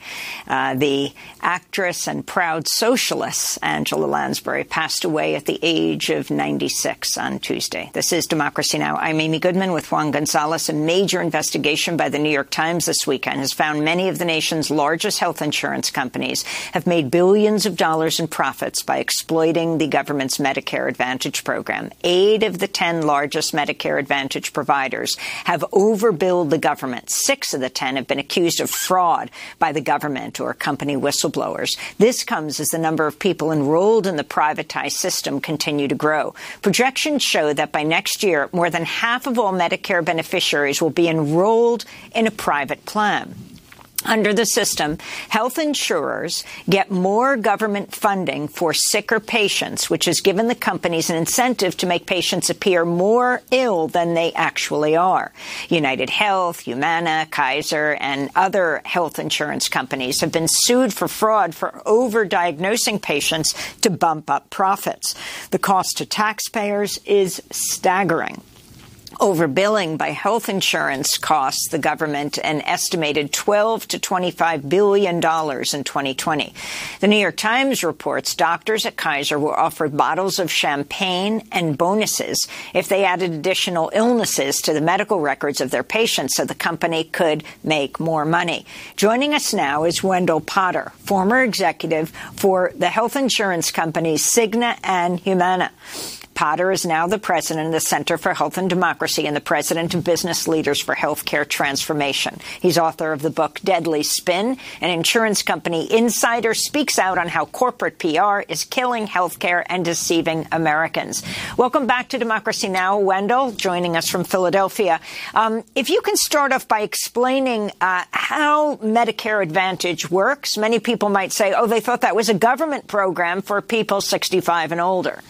Uh, the actress and proud socialist Angela Lansbury passed away at the age of 96 on Tuesday. This is Democracy Now! I'm Amy Goodman with Juan Gonzalez. A major investigation by the New York Times this weekend has found many of the nation's largest health insurance companies have made billions of dollars in profits by exploiting the government's Medicare Advantage program. Eight of the 10 largest Medicare Advantage providers have overbilled the government. Six of the 10 have been accused of fraud by the government or company whistleblowers. This comes as the number of people enrolled in the privatized system continue to grow. Projections show that by next year, more than half of all Medicare beneficiaries will be enrolled in a private plan. Under the system, health insurers get more government funding for sicker patients, which has given the companies an incentive to make patients appear more ill than they actually are. United Health, Humana, Kaiser, and other health insurance companies have been sued for fraud for overdiagnosing patients to bump up profits. The cost to taxpayers is staggering overbilling by health insurance costs the government an estimated 12 to 25 billion dollars in 2020. The New York Times reports doctors at Kaiser were offered bottles of champagne and bonuses if they added additional illnesses to the medical records of their patients so the company could make more money. Joining us now is Wendell Potter, former executive for the health insurance companies Cigna and Humana. Potter is now the president of the Center for Health and Democracy and the president of Business Leaders for Healthcare Transformation. He's author of the book Deadly Spin. An insurance company insider speaks out on how corporate PR is killing healthcare and deceiving Americans. Welcome back to Democracy Now! Wendell, joining us from Philadelphia. Um, if you can start off by explaining uh, how Medicare Advantage works, many people might say, oh, they thought that was a government program for people 65 and older.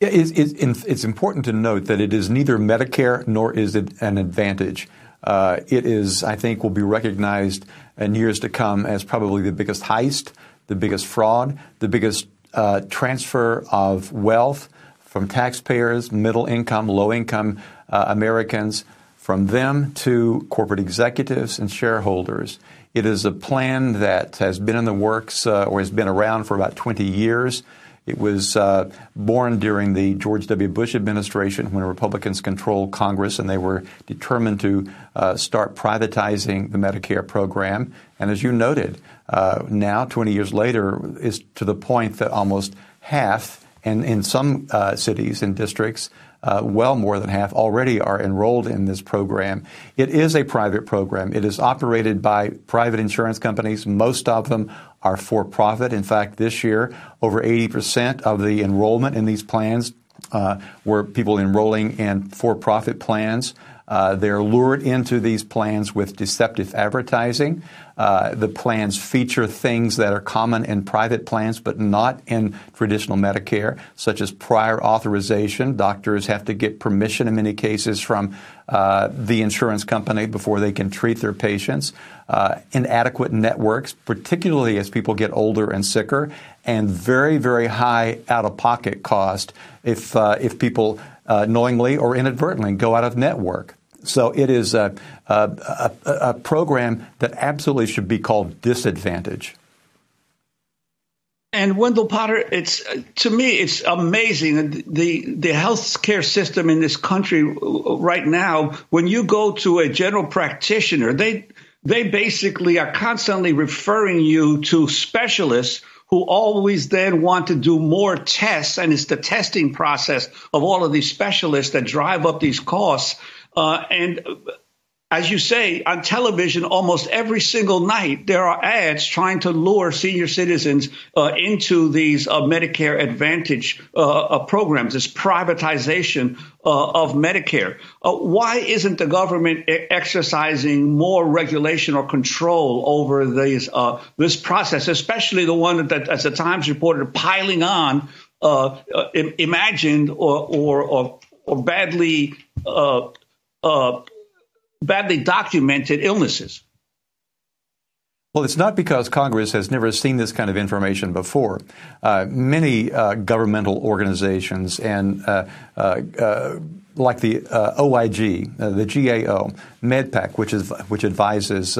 It's, it's, important to note that it is neither Medicare nor is it an advantage. Uh, it is, I think, will be recognized in years to come as probably the biggest heist, the biggest fraud, the biggest uh, transfer of wealth from taxpayers, middle income, low income uh, Americans, from them to corporate executives and shareholders. It is a plan that has been in the works uh, or has been around for about 20 years. It was uh, born during the George W. Bush administration when Republicans controlled Congress and they were determined to uh, start privatizing the Medicare program. And as you noted, uh, now, 20 years later, is to the point that almost half, and in some uh, cities and districts, uh, well more than half already are enrolled in this program. It is a private program. It is operated by private insurance companies. Most of them are for profit. In fact, this year, over 80% of the enrollment in these plans uh, were people enrolling in for profit plans. Uh, they're lured into these plans with deceptive advertising. Uh, the plans feature things that are common in private plans but not in traditional Medicare, such as prior authorization. Doctors have to get permission in many cases from uh, the insurance company before they can treat their patients. Uh, inadequate networks, particularly as people get older and sicker, and very, very high out of pocket cost if, uh, if people uh, knowingly or inadvertently go out of network. So it is a, a, a, a program that absolutely should be called disadvantage. And Wendell Potter, it's to me, it's amazing the the healthcare system in this country right now. When you go to a general practitioner, they they basically are constantly referring you to specialists who always then want to do more tests, and it's the testing process of all of these specialists that drive up these costs. Uh, and as you say, on television, almost every single night, there are ads trying to lure senior citizens uh, into these uh, Medicare Advantage uh, uh programs, this privatization uh, of Medicare. Uh, why isn't the government exercising more regulation or control over these, this process, especially the one that, as the Times reported, piling on imagined or, or, or, or badly uh, badly documented illnesses. Well, it's not because Congress has never seen this kind of information before. Uh, many uh, governmental organizations and uh, uh, uh like the OIG, the GAO, MedPAC, which is which advises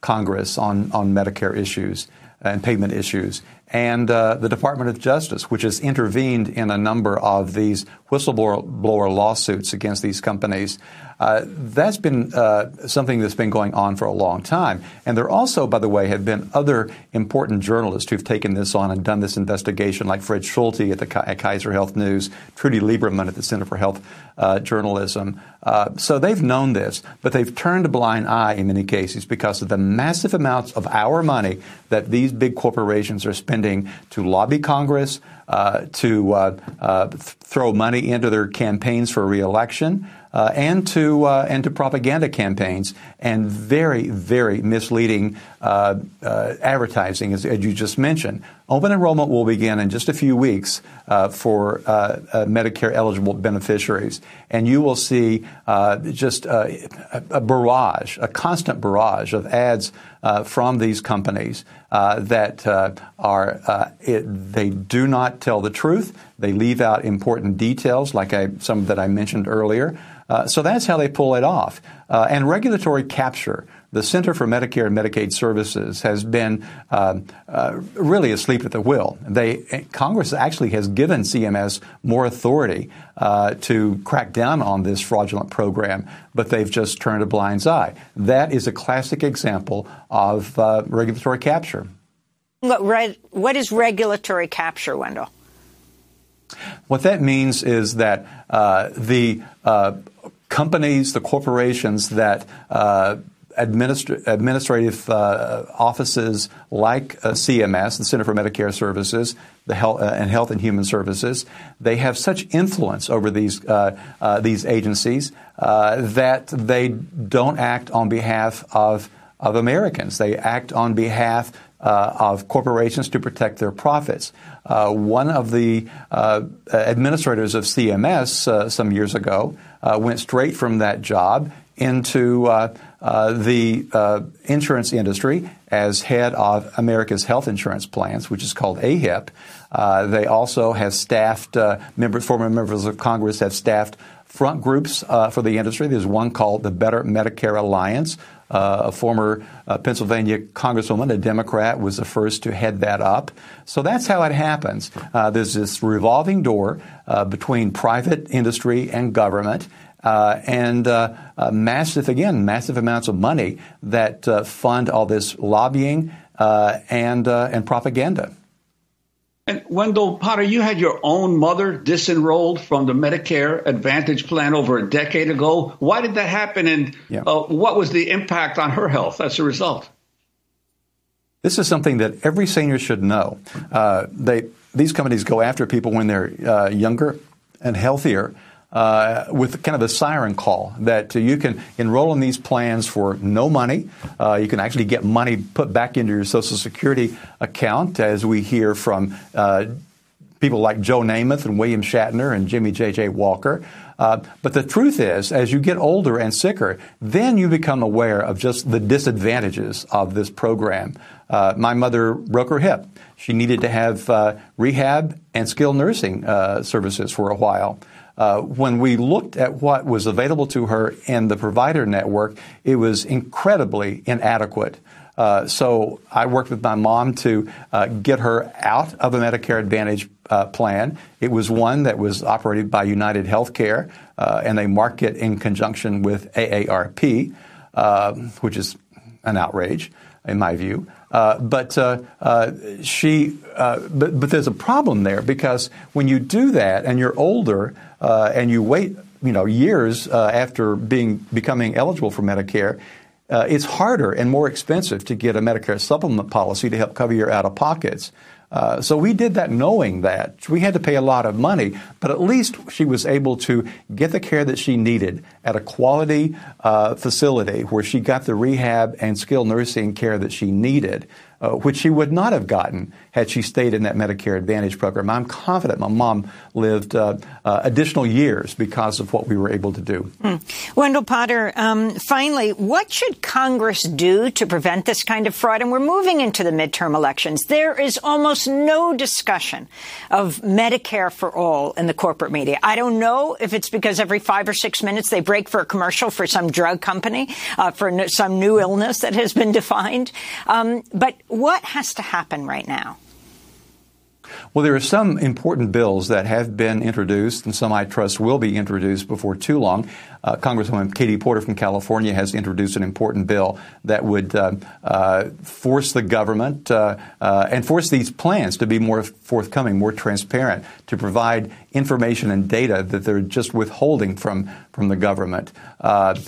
Congress on on Medicare issues and payment issues, and uh, the Department of Justice, which has intervened in a number of these whistleblower lawsuits against these companies. Uh, that's been uh, something that's been going on for a long time. And there also, by the way, have been other important journalists who've taken this on and done this investigation, like Fred Schulte at, the, at Kaiser Health News, Trudy Lieberman at the Center for Health uh, Journalism. Uh, so they've known this, but they've turned a blind eye in many cases because of the massive amounts of our money that these big corporations are spending to lobby Congress, uh, to uh, uh, th- throw money into their campaigns for reelection uh, and to uh, and to propaganda campaigns and very very misleading uh, advertising, as, as, you just mentioned. Open enrollment will begin in just a few weeks for Medicare eligible beneficiaries, and you will see just a, a, barrage, a constant barrage of ads from these companies that are it, they do not tell the truth. They leave out important details, like I, some that I mentioned earlier. Uh, so that's how they pull it off. Uh, and regulatory capture. The Center for Medicare and Medicaid Services has been um, uh, really asleep at the wheel. They, Congress actually has given CMS more authority uh, to crack down on this fraudulent program, but they've just turned a blind eye. That is a classic example of uh, regulatory capture. What, what is regulatory capture, Wendell? What that means is that uh, the uh, companies, the corporations that uh, administra- administrative uh, offices like uh, CMS, the Center for Medicare Services, the health, uh, and Health and Human Services, they have such influence over these uh, uh, these agencies that they don't act on behalf of of Americans. They act on behalf uh, of corporations to protect their profits. Uh, one of the uh, administrators of CMS uh, some years ago uh, went straight from that job into uh, the uh, insurance industry as head of America's health insurance plans, which is called AHIP. Uh, they also have staffed uh, members, former members of Congress have staffed front groups for the industry. There's one called the Better Medicare Alliance, uh, a former uh, Pennsylvania congresswoman, a Democrat, was the first to head that up. So that's how it happens. Uh, there's this revolving door uh, between private industry and government. Uh, and uh, massive, again, massive amounts of money that fund all this lobbying and and propaganda. And Wendell Potter, you had your own mother disenrolled from the Medicare Advantage plan over a decade ago. Why did that happen, and yeah. uh, what was the impact on her health as a result? This is something that every senior should know. Uh, they, these companies go after people when they're uh, younger and healthier uh, with kind of a siren call that uh, you can enroll in these plans for no money. Uh, you can actually get money put back into your Social Security account, as we hear from uh, people like Joe Namath and William Shatner and Jimmy J.J. Walker. Uh, but the truth is, as you get older and sicker, then you become aware of just the disadvantages of this program. Uh, my mother broke her hip. She needed to have rehab and skilled nursing services for a while. Uh, when we looked at what was available to her in the provider network, it was incredibly inadequate. Uh, so I worked with my mom to uh, get her out of a Medicare Advantage uh, plan. It was one that was operated by United Healthcare, uh, and they market in conjunction with AARP, uh, which is an outrage in my view. But she, but, but there's a problem there because when you do that and you're older, uh, and you wait, you know, years uh, after being becoming eligible for Medicare, uh, it's harder and more expensive to get a Medicare supplement policy to help cover your out of pockets. Uh, so we did that knowing that. We had to pay a lot of money, but at least she was able to get the care that she needed at a quality uh, facility where she got the rehab and skilled nursing care that she needed uh, which she would not have gotten had she stayed in that Medicare Advantage program. I'm confident my mom lived uh, uh, additional years because of what we were able to do. Mm. Wendell Potter, um, finally, what should Congress do to prevent this kind of fraud? And we're moving into the midterm elections. There is almost no discussion of Medicare for all in the corporate media. I don't know if it's because every five or six minutes they break for a commercial for some drug company, uh, for some new illness that has been defined. Um, but what has to happen right now? Well, there are some important bills that have been introduced, and some I trust will be introduced before too long. Uh, Congresswoman Katie Porter from California has introduced an important bill that would uh, uh, force the government uh, uh, and force these plans to be more forthcoming, more transparent, to provide information and data that they're just withholding from, from the government. Uh,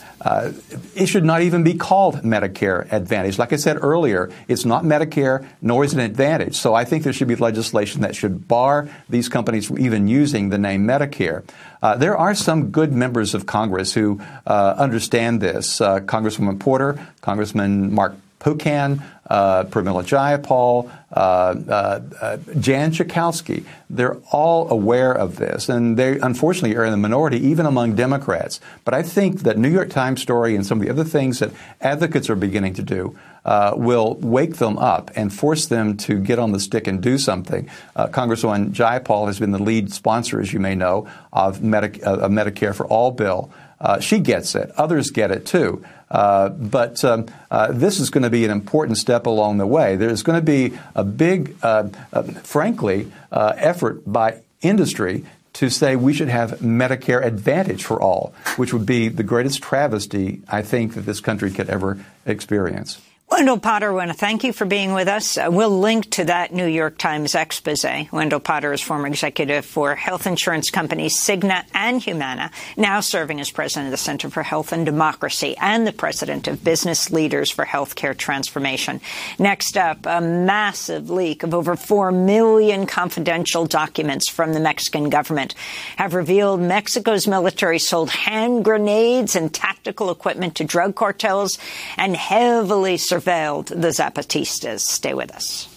it should not even be called Medicare Advantage. Like I said earlier, it's not Medicare nor is it an Advantage. So I think there should be legislation that should bar these companies from even using the name Medicare. Uh, there are some good members of Congress who uh, understand this. Uh, Congresswoman Porter, Congressman Mark Pocan, uh, Pramila Jayapal, uh, uh, uh, Jan Schakowsky. They're all aware of this, and they unfortunately are in the minority even among Democrats. But I think that New York Times story and some of the other things that advocates are beginning to do uh, will wake them up and force them to get on the stick and do something. Uh, Congresswoman Jayapal has been the lead sponsor, as you may know, of, Medi- uh, Medicare for All bill. Uh, she gets it. Others get it too. Uh, but um, uh, this is going to be an important step along the way. There's going to be a big, uh, uh frankly, uh, effort by industry to say we should have Medicare Advantage for all, which would be the greatest travesty I think that this country could ever experience. Wendell Potter, I want to thank you for being with us. Uh, we'll link to that New York Times expose. Wendell Potter is former executive for health insurance companies Cigna and Humana, now serving as president of the Center for Health and Democracy and the president of Business Leaders for Healthcare Transformation. Next up, a massive leak of over 4 million confidential documents from the Mexican government have revealed Mexico's military sold hand grenades and tactical equipment to drug cartels and heavily surveilled surveilled the Zapatistas. Stay with us.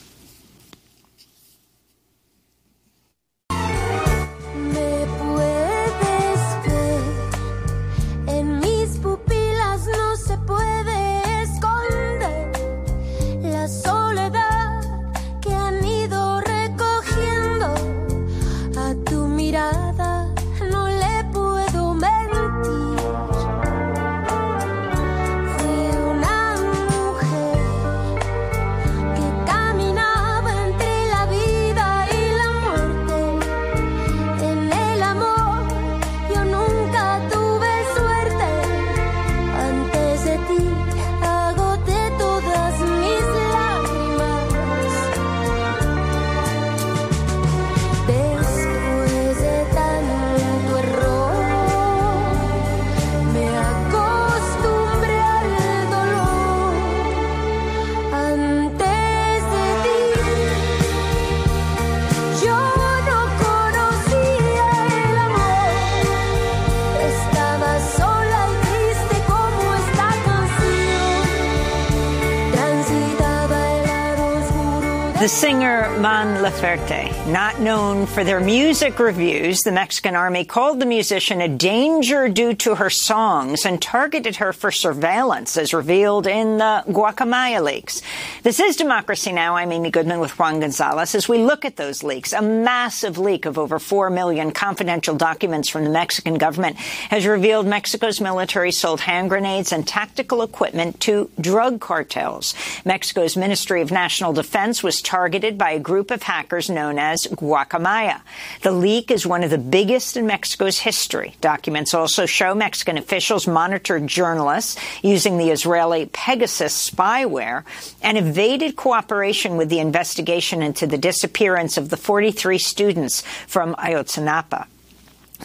The singer Mon Laferte, not known for their music reviews, the Mexican army called the musician a danger due to her songs and targeted her for surveillance, as revealed in the Guacamaya leaks. This is Democracy Now! I'm Amy Goodman with Juan Gonzalez. As we look at those leaks, a massive leak of over 4 million confidential documents from the Mexican government has revealed Mexico's military sold hand grenades and tactical equipment to drug cartels. Mexico's Ministry of National Defense was targeted by a group of hackers known as Guacamaya. The leak is one of the biggest in Mexico's history. Documents also show Mexican officials monitored journalists using the Israeli Pegasus spyware and evaded cooperation with the investigation into the disappearance of the 43 students from Ayotzinapa.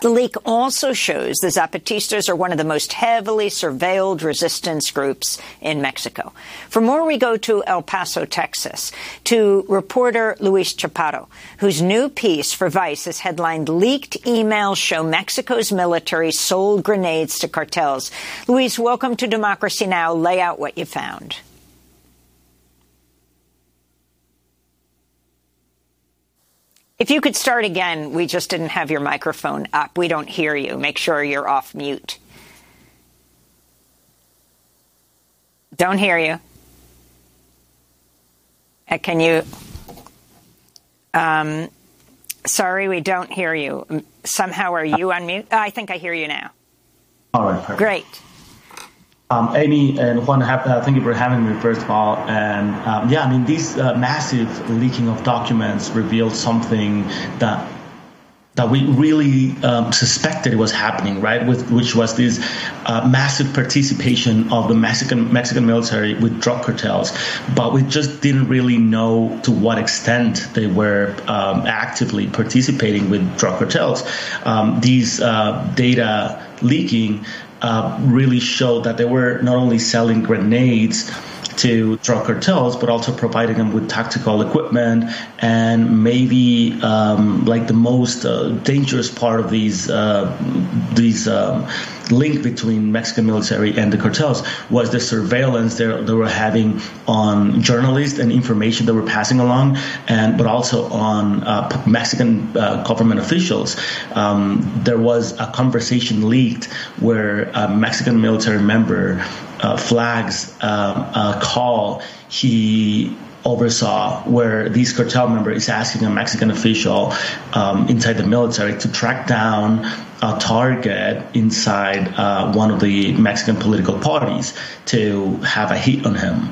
The leak also shows the Zapatistas are one of the most heavily surveilled resistance groups in Mexico. For more, we go to El Paso, Texas, to reporter Luis Chaparro, whose new piece for Vice is headlined Leaked Emails Show Mexico's Military Sold Grenades to Cartels. Luis, welcome to Democracy Now! Lay out what you found. If you could start again, we just didn't have your microphone up. We don't hear you. Make sure you're off mute. Don't hear you. Uh, can you? Um, sorry, we don't hear you. Somehow, are you on mute? Oh, I think I hear you now. All right. Perfect. Great. Um, Amy and Juan, uh, thank you for having me, first of all. And um, yeah, I mean, this uh, massive leaking of documents revealed something that that we really um, suspected was happening, right? With which was this uh, massive participation of the Mexican Mexican military with drug cartels, but we just didn't really know to what extent they were um, actively participating with drug cartels. Um, these uh, data leaking uh, really showed that they were not only selling grenades to drug cartels, but also providing them with tactical equipment and maybe um, like the most uh, dangerous part of these uh, these um, link between Mexican military and the cartels was the surveillance they, they were having on journalists and information they were passing along, and but also on uh, Mexican uh, government officials. Um, there was a conversation leaked where a Mexican military member uh, flags um, a call he oversaw where this cartel member is asking a Mexican official um, inside the military to track down a target inside uh, one of the Mexican political parties to have a hit on him.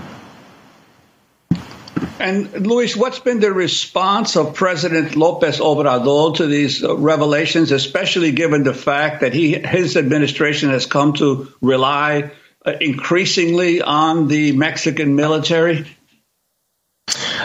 And Luis, what's been the response of President Lopez Obrador to these uh, revelations, especially given the fact that he his administration has come to rely uh, increasingly on the Mexican military?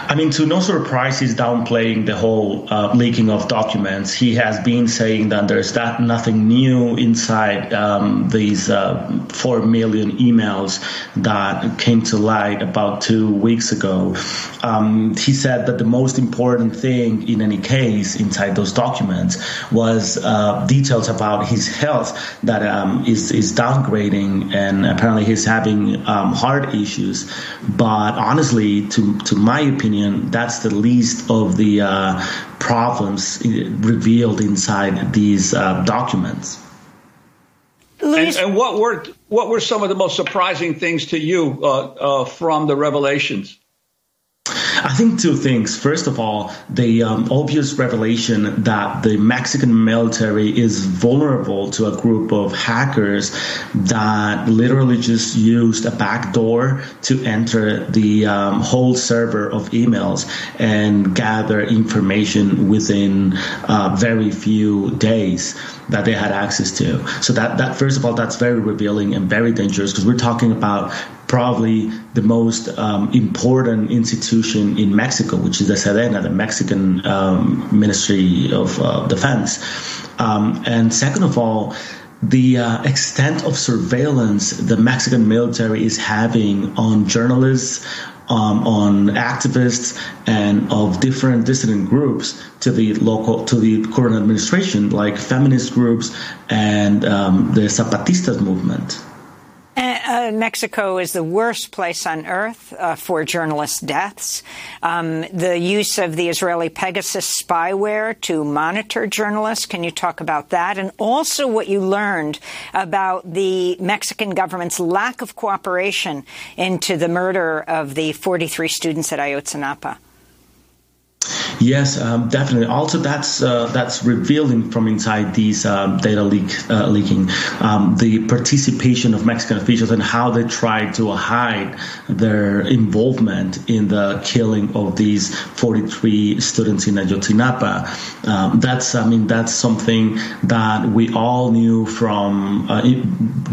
I mean, to no surprise, he's downplaying the whole uh, leaking of documents. He has been saying that there's that nothing new inside um, these uh, four million emails that came to light about two weeks ago. Um, he said that the most important thing, in any case, inside those documents was uh, details about his health that um, is is downgrading, and apparently he's having um, heart issues. But honestly, to to my opinion opinion, that's the least of the uh, problems revealed inside these uh, documents. And, and, what were what were some of the most surprising things to you uh, uh from the revelations? I think two things. First of all, the um, obvious revelation that the Mexican military is vulnerable to a group of hackers that literally just used a back door to enter the um, whole server of emails and gather information within uh, very few days that they had access to. So that, that first of all, that's very revealing and very dangerous because we're talking about probably the most um, important institution in Mexico, which is the Sedena, the Mexican um, Ministry of uh, Defense. Um, and second of all, the uh, extent of surveillance the Mexican military is having on journalists, um, on activists, and of different dissident groups to the local to the current administration, like feminist groups and um, the Zapatistas movement. Uh, Mexico is the worst place on earth uh, for journalist deaths. Um, the use of the Israeli Pegasus spyware to monitor journalists. Can you talk about that? And also what you learned about the Mexican government's lack of cooperation into the murder of the 43 students at Ayotzinapa. Yes, um, definitely. Also, that's uh, that's revealing from inside these um, data leak uh, leaking um, the participation of Mexican officials and how they tried to hide their involvement in the killing of these 43 students in Ayotzinapa. Um, that's, I mean, that's something that we all knew from uh,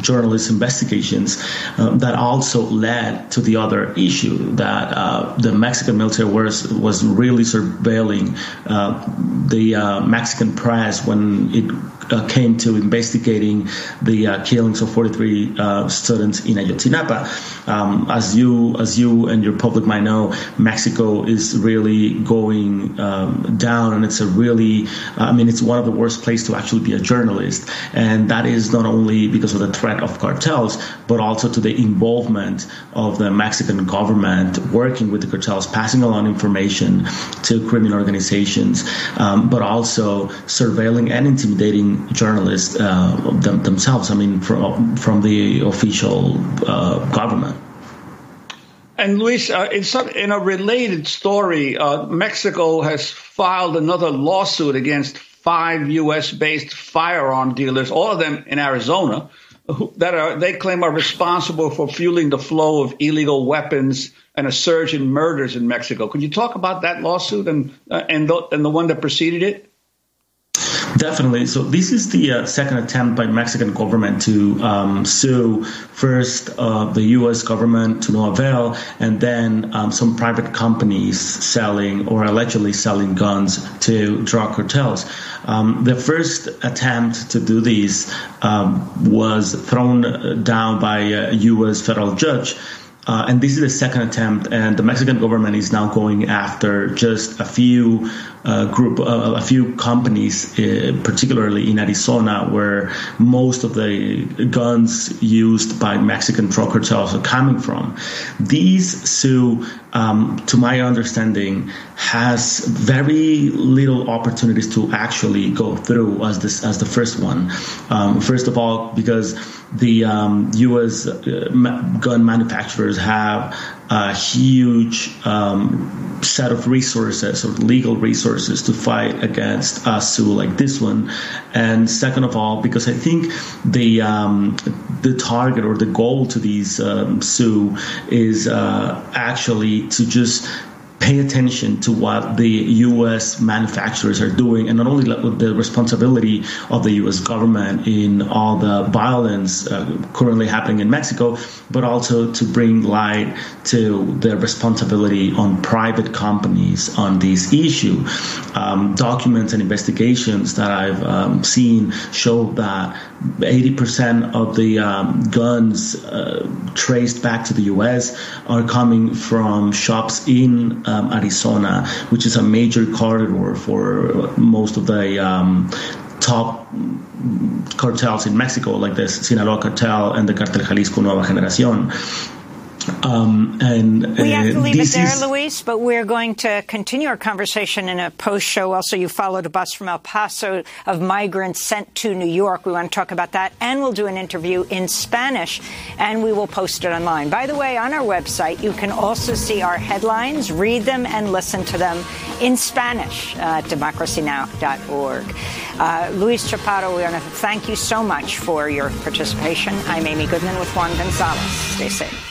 journalist investigations. Uh, that also led to the other issue that uh, the Mexican military was was really surveilling uh, the uh, Mexican press when it came to investigating the uh, killings of 43 uh, students in Ayotzinapa. Um, as you as you and your public might know, Mexico is really going um, down, and it's a really I mean it's one of the worst places to actually be a journalist, and that is not only because of the threat of cartels, but also to the involvement of the Mexican government working with the cartels, passing along information to criminal organizations, um, but also surveilling and intimidating journalists uh, them, themselves. I mean, from from the official uh, government. And Luis, uh, in, some, in, a related story, uh, Mexico has filed another lawsuit against five U.S.-based firearm dealers, all of them in Arizona, who, that are they claim are responsible for fueling the flow of illegal weapons and a surge in murders in Mexico. Could you talk about that lawsuit and uh, and the, and the one that preceded it? Definitely. So this is the uh, second attempt by Mexican government to um, sue first uh, the U.S. government to no avail, and then um, some private companies selling or allegedly selling guns to drug cartels. Um, the first attempt to do this um, was thrown down by a U.S. federal judge. Uh, and this is the second attempt, and the Mexican government is now going after just a few uh, group, uh, a few companies, uh, particularly in Arizona, where most of the guns used by Mexican drug cartels are coming from. These sue, um, to my understanding, has very little opportunities to actually go through as this as the first one. Um, first of all, because the um, U.S. Uh, gun manufacturers have a huge um, set of resources or legal resources to fight against a suit like this one. And second of all, because I think the um, the target or the goal to these um, sue is uh, actually to just pay attention to what the U.S. manufacturers are doing, and not only the responsibility of the U.S. government in all the violence uh, currently happening in Mexico, but also to bring light to the responsibility on private companies on this issue. Um, documents and investigations that I've um, seen show that 80% of the um, guns uh, traced back to the U.S. are coming from shops in um, Arizona, which is a major corridor for most of the um, top cartels in Mexico, like the Sinaloa cartel and the Cartel Jalisco Nueva Generación. Um, and we have to uh, leave it there, is- Luis, but we're going to continue our conversation in a post show. Also, you followed a bus from El Paso of migrants sent to New York. We want to talk about that, and we'll do an interview in Spanish, and we will post it online. By the way, on our website, you can also see our headlines, read them, and listen to them in Spanish uh, at democracynow.org. Uh, Luis Chaparro, we want to thank you so much for your participation. I'm Amy Goodman with Juan Gonzalez. Stay safe.